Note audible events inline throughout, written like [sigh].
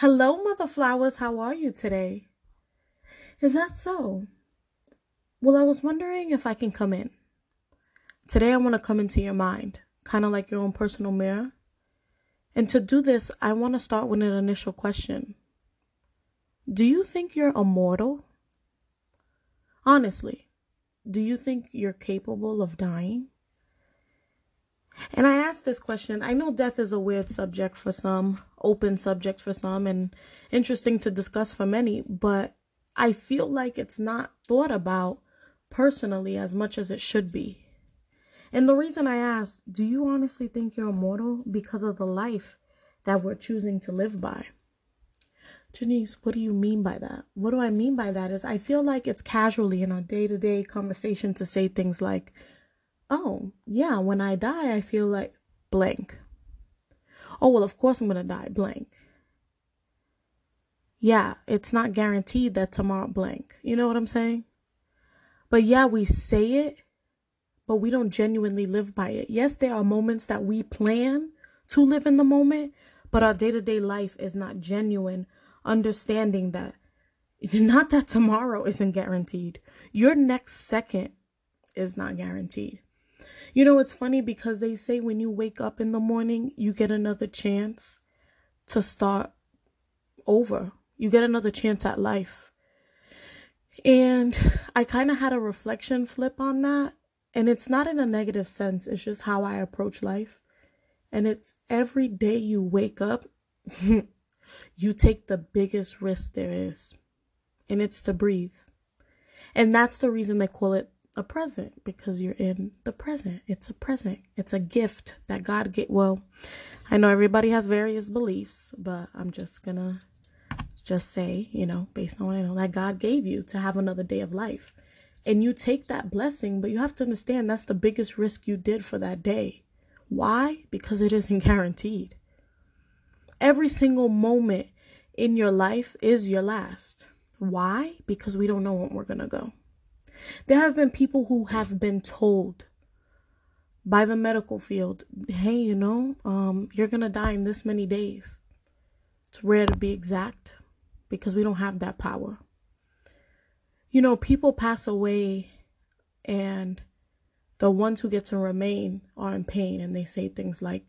Hello, Mother Flowers. How are you today? Is that so? Well, I was wondering if I can come in. Today, I want to come into your mind, kind of like your own personal mirror. And to do this, I want to start with an initial question Do you think you're immortal? Honestly, do you think you're capable of dying? And I ask this question. I know death is a weird subject for some, open subject for some, and interesting to discuss for many, but I feel like it's not thought about personally as much as it should be. And the reason I ask, do you honestly think you're immortal because of the life that we're choosing to live by? Janice, what do you mean by that? What do I mean by that is I feel like it's casually in our day to day conversation to say things like, oh, yeah, when I die, I feel like blank. Oh, well, of course I'm going to die blank. Yeah, it's not guaranteed that tomorrow blank. You know what I'm saying? But yeah, we say it, but we don't genuinely live by it. Yes, there are moments that we plan to live in the moment, but our day to day life is not genuine, understanding that [laughs] not that tomorrow isn't guaranteed, your next second is not guaranteed. You know, it's funny because they say when you wake up in the morning, you get another chance to start over. You get another chance at life. And I kind of had a reflection flip on that. And it's not in a negative sense, it's just how I approach life. And it's every day you wake up, [laughs] you take the biggest risk there is, and it's to breathe. And that's the reason they call it a present because you're in the present. It's a present. It's a gift that God gave. Well, I know everybody has various beliefs, but I'm just gonna just say, you know, based on what I know, that God gave you to have another day of life. And you take that blessing, but you have to understand that's the biggest risk you did for that day. Why? Because it isn't [laughs] guaranteed. Every single moment in your life is your last. Why? Because we don't know when we're gonna go. There have been people who have been told by the medical field, hey, you know, um, you're going to die in this many days. It's rare to be exact because we don't have that power. You know, people pass away and the ones who get to remain are in pain and they say things like,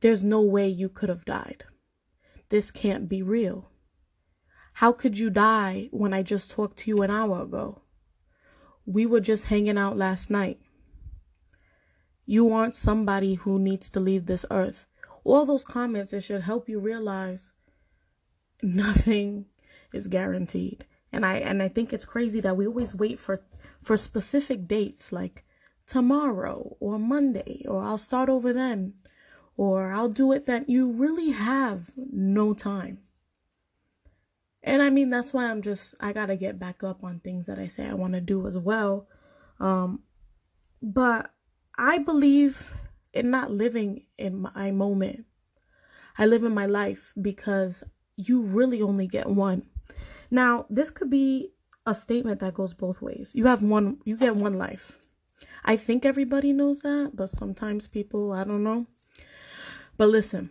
there's no way you could have died. This can't be real. How could you die when I just talked to you an hour ago? We were just hanging out last night. You aren't somebody who needs to leave this earth. All those comments, it should help you realize nothing is guaranteed. And I and I think it's crazy that we always wait for for specific dates like tomorrow or Monday or I'll start over then or I'll do it then. You really have no time. And I mean, that's why I'm just, I got to get back up on things that I say I want to do as well. Um, but I believe in not living in my moment. I live in my life because you really only get one. Now, this could be a statement that goes both ways. You have one, you get one life. I think everybody knows that, but sometimes people, I don't know. But listen,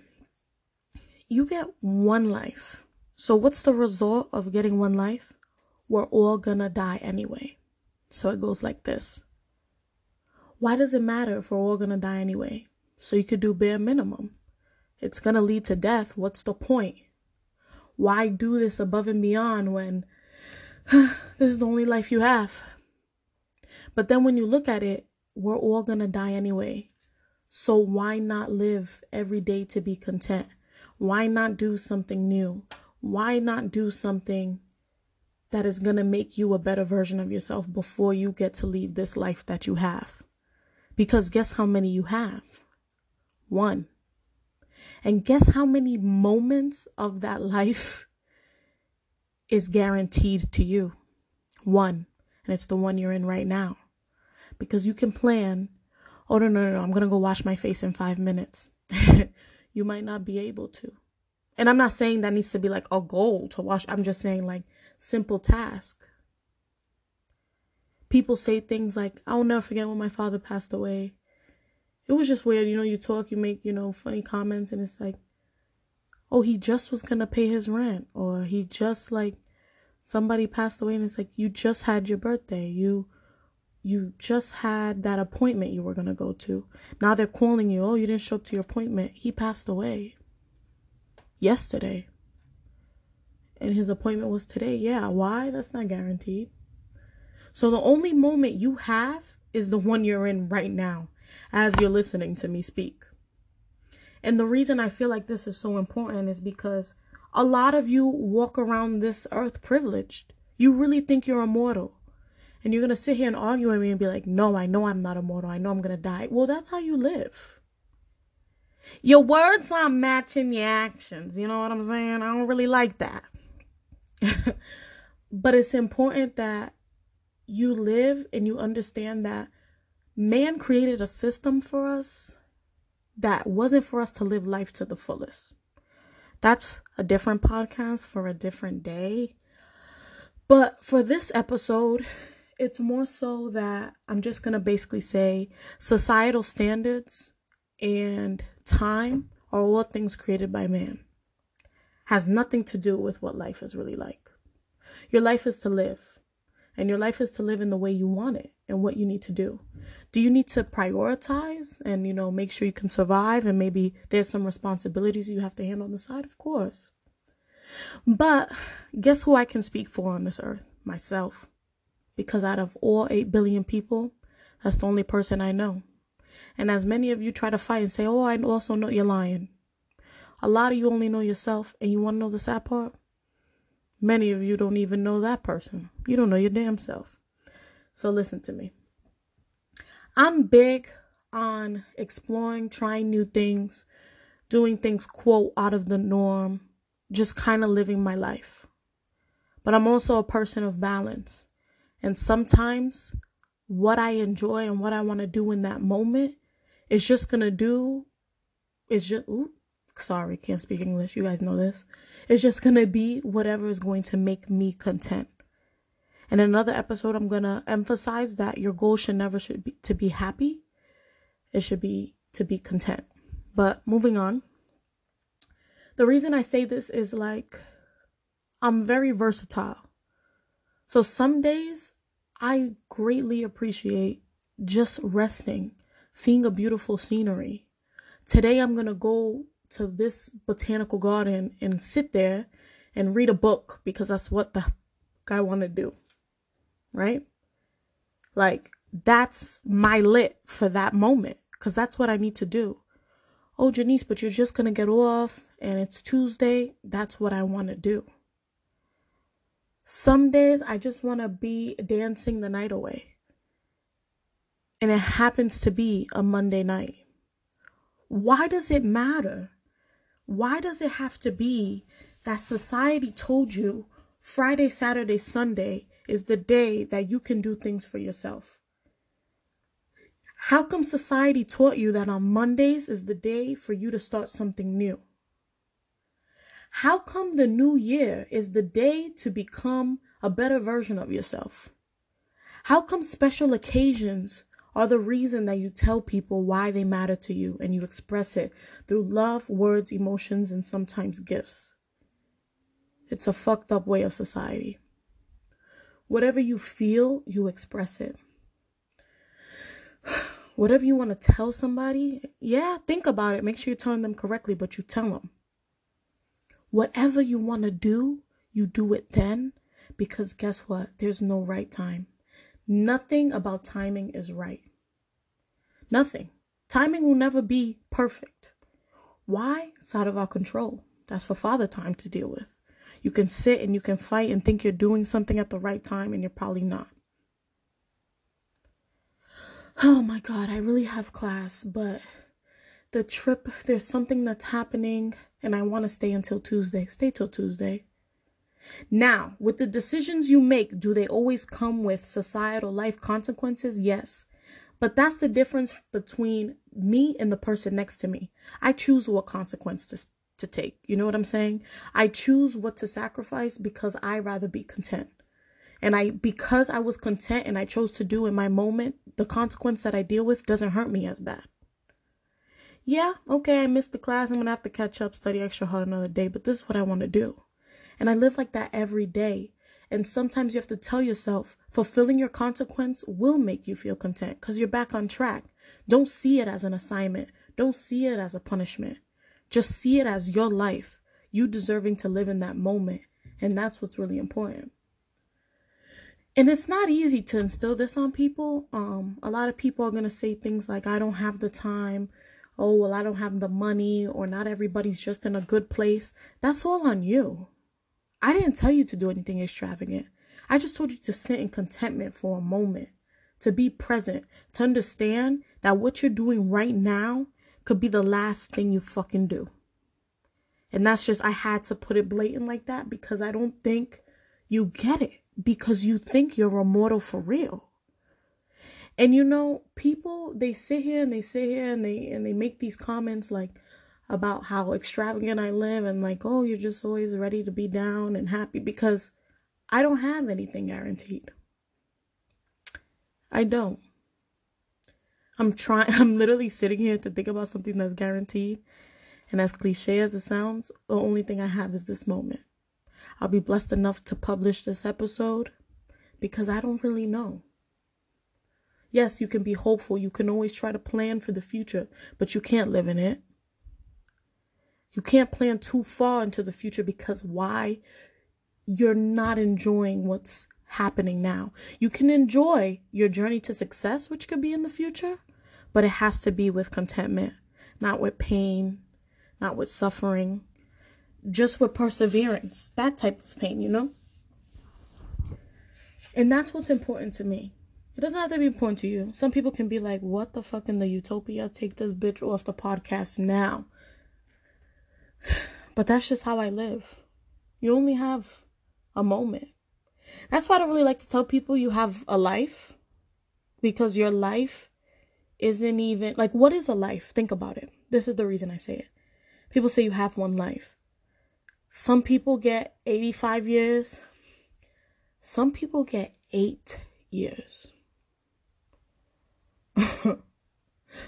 you get one life. So, what's the result of getting one life? We're all gonna die anyway. So, it goes like this Why does it matter if we're all gonna die anyway? So, you could do bare minimum. It's gonna lead to death. What's the point? Why do this above and beyond when [sighs] this is the only life you have? But then when you look at it, we're all gonna die anyway. So, why not live every day to be content? Why not do something new? Why not do something that is going to make you a better version of yourself before you get to leave this life that you have? Because guess how many you have? One. And guess how many moments of that [laughs] life is guaranteed to you? One. And it's the one you're in right now. Because you can plan, oh, no, no, no, no I'm going to go wash my face in five minutes. [laughs] you might not be able to. And I'm not saying that needs to be like a goal to wash. I'm just saying like simple task. People say things like, I'll never forget when my father passed away. It was just weird, you know, you talk, you make, you know, funny comments and it's like, oh, he just was gonna pay his rent, or he just like somebody passed away and it's like you just had your birthday. You you just had that appointment you were gonna go to. Now they're calling you, oh, you didn't show up to your appointment. He passed away yesterday. And his appointment was today. Yeah, why? That's not guaranteed. So the only moment you have is the one you're in right now as you're listening to me speak. And the reason I feel like this is so important is because a lot of you walk around this earth privileged. You really think you're immortal. And you're going to sit here and argue with me and be like, no, I know I'm not immortal. I know I'm going to die. Well, that's how you live. Your words aren't matching your actions. You know what I'm saying? I don't really like that. [laughs] but it's important that you live and you understand that man created a system for us that wasn't for us to live life to the fullest. That's a different podcast for a different day. But for this episode, it's more so that I'm just going to basically say societal standards and time are all things created by man. Has nothing to do with what life is really like. Your life is to live, and your life is to live in the way you want it and what you need to do. Do you need to prioritize and, you know, make sure you can survive and maybe there's some responsibilities you have to handle on the side? Of course. But guess who I can speak for on this earth? Myself. Because out of all 8 billion people, that's the only person I know. And as many of you try to fight and say, oh, I also know you're lying. A lot of you only know yourself, and you want to know the sad part? Many of you don't even know that person. You don't know your damn self. So listen to me. I'm big on exploring, trying new things, doing things, quote, out of the norm, just kind of living my life. But I'm also a person of balance. And sometimes what I enjoy and what I want to do in that moment is just going to do, it's just, ooh, sorry, can't speak English. You guys know this. It's just going to be whatever is going to make me content. In another episode, I'm going to emphasize that your goal should never should be to be happy. It should be to be content. But moving on. The reason I say this is like I'm very versatile. So some days I greatly appreciate just resting, seeing a beautiful scenery. Today I'm going to go to this botanical garden and sit there and read a book because that's what the guy want to do right? Like, that's my lit for that moment because that's what I need to do. Oh, Janice, but you're just going to get off and it's Tuesday. That's what I want to do. Some days I just want to be dancing the night away. And it happens to be a Monday night. Why does it matter? Why does it have to be that society told you Friday, Saturday, Sunday is the day that you can do things for yourself. How come society taught you that on Mondays is the day for you to start something new? How come the new year is the day to become a better version of yourself? How come special occasions are the reason that you tell people why they matter to you and you express it through love, words, emotions, and sometimes gifts? It's a fucked up way of society. Whatever you feel, you express it. [sighs] Whatever you want to tell somebody, yeah, think about it. Make sure you're telling them correctly, but you tell them. Whatever you want to do, you do it then because guess what? There's no right time. Nothing about timing is right. Nothing. Timing will never be perfect. Why? It's out of our control. That's for Father Time to deal with. You can sit and you can fight and think you're doing something at the right time, and you're probably not. Oh my God, I really have class, but the trip, there's something that's happening, and I want to stay until Tuesday. Stay till Tuesday. Now, with the decisions you make, do they always come with societal life consequences? Yes. But that's the difference between me and the person next to me. I choose what consequence to, to take. You know what I'm saying? I choose what to sacrifice because I rather be content. And I because I was content and I chose to do in my moment, the consequence that I deal with doesn't hurt me as bad. yeah, okay, I missed the class. I'm to have to catch up, study extra hard another day, but this is what I want to do. And I live like that every day. And sometimes you have to tell yourself fulfilling your consequence will make you feel content because you're back on track. Don't see it as an assignment. Don't see it as a punishment. Just see it as your life, you deserving to live in that moment. And that's what's really important. And it's not easy to instill this on people. Um, a lot of people are going to say things like, I don't have the time. Oh, well, I don't have the money, or not everybody's just in a good place. That's all on you. I didn't tell you to do anything extravagant. I just told you to sit in contentment for a moment, to be present, to understand that what you're doing right now could be the last thing you fucking do. And that's just, I had to put it blatant like that because I don't think you get it because you think you're immortal for real. And you know, people they sit here and they sit here and they and they make these comments like about how extravagant I live and like, oh, you're just always ready to be down and happy because I don't have anything guaranteed. I don't. I'm trying [laughs] I'm literally sitting here to think about something that's guaranteed. And as cliche as it sounds, the only thing I have is this moment. I'll be blessed enough to publish this episode because I don't really know. Yes, you can be hopeful. You can always try to plan for the future, but you can't live in it. You can't plan too far into the future because why? You're not enjoying what's happening now. You can enjoy your journey to success, which could be in the future, but it has to be with contentment, not with pain, not with suffering, just with perseverance, that type of pain, you know? And that's what's important to me. It doesn't have to be important to you. Some people can be like, what the fuck in the utopia? Take this bitch off the podcast now. But that's just how I live. You only have a moment. That's why I don't really like to tell people you have a life. Because your life isn't even like what is a life? Think about it. This is the reason I say it. People say you have one life. Some people get 85 years. Some people get eight years [laughs]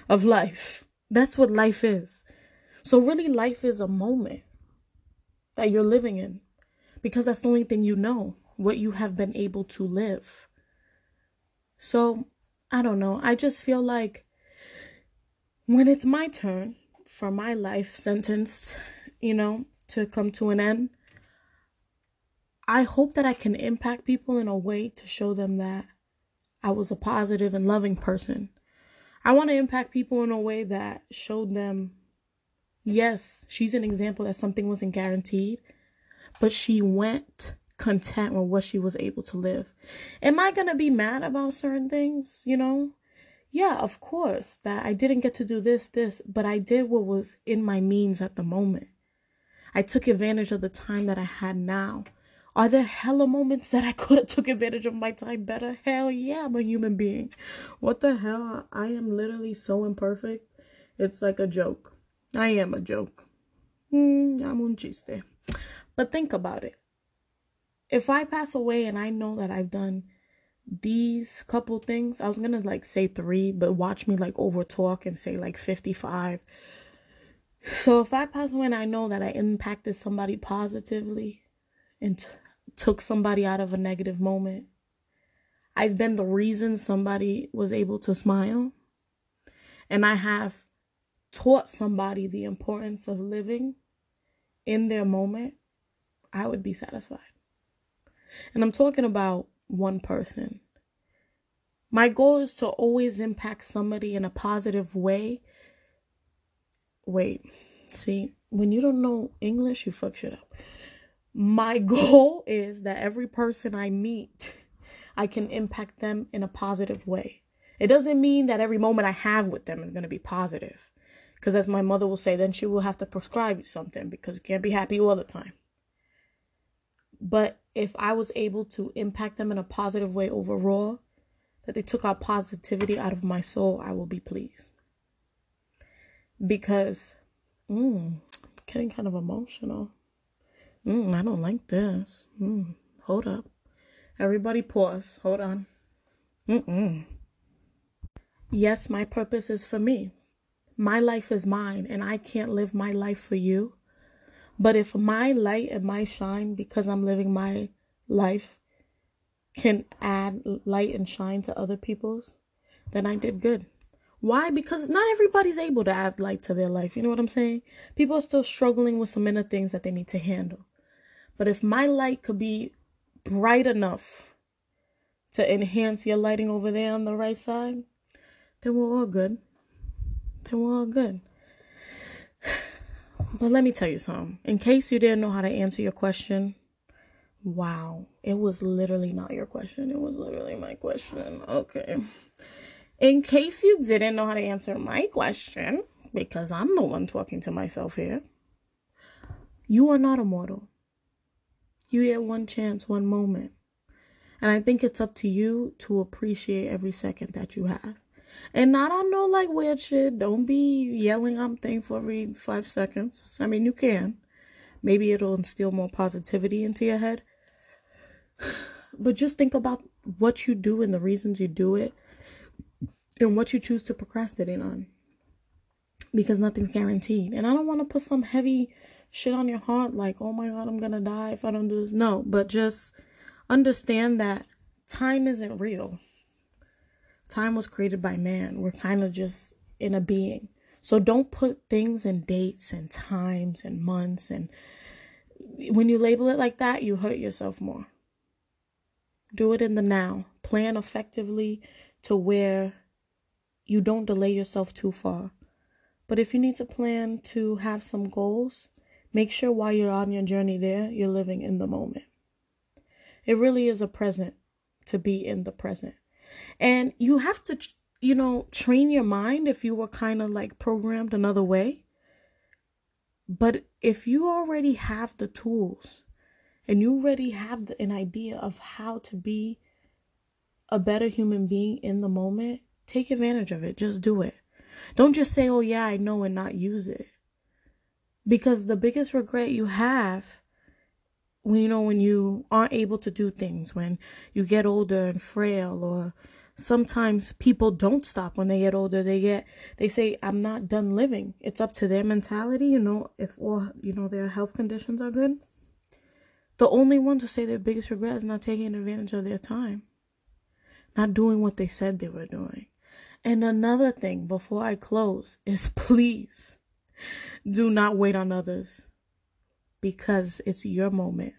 of life. That's what life is. So, really, life is a moment that you're living in because that's the only thing you know, what you have been able to live. So, I don't know. I just feel like when it's my turn for my life sentence, you know, to come to an end. I hope that I can impact people in a way to show them that I was a positive and loving person. I want to impact people in a way that showed them, yes, she's an example that something wasn't guaranteed, but she went content with what she was able to live. Am I going to be mad about certain things? You know, yeah, of course, that I didn't get to do this, this, but I did what was in my means at the moment. I took advantage of the time that I had now. Are there hella moments that I could have [laughs] took advantage of my time better? Hell yeah, I'm a human being. What the hell? I am literally so imperfect. It's like a joke. I am a joke. Mm, I'm un chiste. But think about it. If I pass away and I know that I've done these couple things, I was gonna like say three, but watch me like over talk and say like 55 so if I pass away and I know that I impacted somebody positively and t- took somebody out of a negative moment, I've been the reason somebody was able to smile. And I have taught somebody the importance of living in their moment, I would be satisfied. And I'm talking about one person. My goal is to always impact somebody in a positive way wait, see, when you don't know English, you fuck shit up. My [laughs] goal is that every person I meet, I can impact them in a positive way. It doesn't mean that every moment I have with them is going to be positive. Because as my mother will say, then she will have to prescribe you something because you can't be happy all the time. But if I was able to impact them in a positive way overall, that they took out positivity out of my soul, I will be pleased because mm, getting kind of emotional. Mm, I don't like this. Mm, hold up. Everybody pause. Hold on. Mm-mm. Yes, my purpose is for me. My life is mine and I can't live my life for you. But if my light and my shine, because I'm living my life, can add light and shine to other people's, then I did good. Why? Because not everybody's able to add light to their life. You know what I'm saying? People are still struggling with some inner things that they need to handle. But if my light could be bright enough to enhance your lighting over there on the right side, then we're all good. Then we're all good. [sighs] But let me tell you something. In case you didn't know how to answer your question, wow, it was literally not your question. It was literally my question. Okay. In case you didn't know how to answer my question, because I'm the one talking to myself here, you are not immortal. You get one chance, one moment. And I think it's up to you to appreciate every second that you have. And not on no like weird shit. Don't be yelling I'm thankful every five seconds. I mean, you can. Maybe it'll instill more positivity into your head. But just think about what you do and the reasons you do it and what you choose to procrastinate on. Because nothing's guaranteed. And I don't want to put some heavy shit on your heart like, oh my God, I'm to die if I don't do this. No, but just understand that time isn't real. Time was created by man. We're kind of just in a being. So don't put things in dates and times and months. And when you label it like that, you hurt yourself more. Do it in the now. Plan effectively to where you don't delay yourself too far. But if you need to plan to have some goals, make sure while you're on your journey there, you're living in the moment. It really is a present to be in the present. And you have to, you know, train your mind if you were kind of like programmed another way. But if you already have the tools and you already have the, an idea of how to be a better human being in the moment, take advantage of it. Just do it. Don't just say, oh, yeah, I know, and not use it. Because the biggest regret you have you know when you aren't able to do things when you get older and frail or sometimes people don't stop when they get older. They get they say i'm not done living. It's up to their mentality you know if all you know their health conditions are good. The only ones who say their biggest regret is not taking advantage of their time not doing what they said they were doing. And another thing before i close is [laughs] please do not wait on others because it's your moment.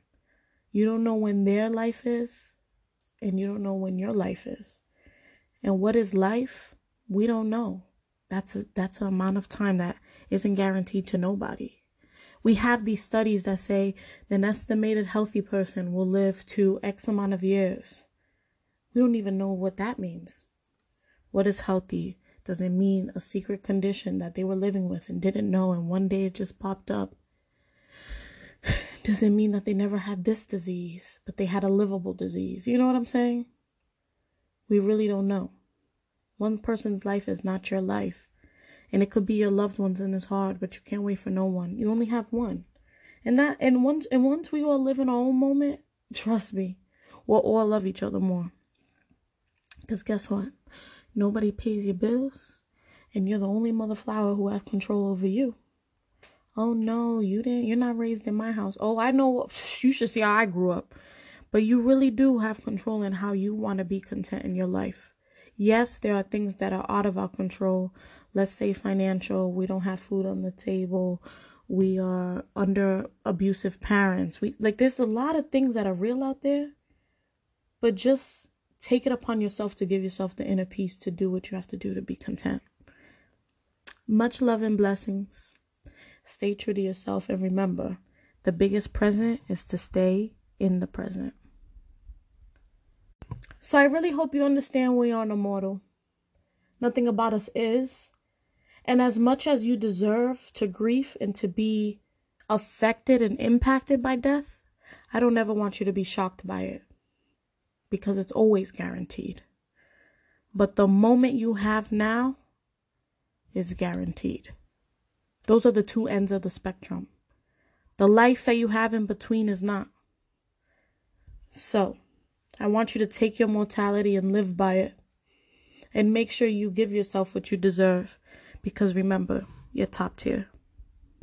You don't know when their life is, and you don't know when your life is. And what is life? We don't know. That's a that's an amount of time that isn't guaranteed to nobody. We have these studies that say an estimated healthy person will live to X amount of years. We don't even know what that means. What is healthy? Does it mean a secret condition that they were living with and didn't know and one day it just popped up? Doesn't mean that they never had this disease, but they had a livable disease. You know what I'm saying? We really don't know. One person's life is not your life. And it could be your loved ones and it's hard, but you can't wait for no one. You only have one. And that and once and once we all live in our own moment, trust me, we'll all love each other more. Because guess what? Nobody pays your bills, and you're the only mother flower who has control over you. Oh no, you didn't you're not raised in my house. Oh, I know you should see how I grew up. But you really do have control in how you want to be content in your life. Yes, there are things that are out of our control. Let's say financial, we don't have food on the table. We are under abusive parents. We like there's a lot of things that are real out there. But just take it upon yourself to give yourself the inner peace to do what you have to do to be content. Much love and blessings. Stay true to yourself and remember the biggest present is to stay in the present. So I really hope you understand we aren't immortal. Nothing about us is. And as much as you deserve to grieve and to be affected and impacted by death, I don't ever want you to be shocked by it because it's always guaranteed. But the moment you have now is guaranteed. Those are the two ends of the spectrum. The life that you have in between is not. So, I want you to take your mortality and live by it. And make sure you give yourself what you deserve. because remember, you're top tier.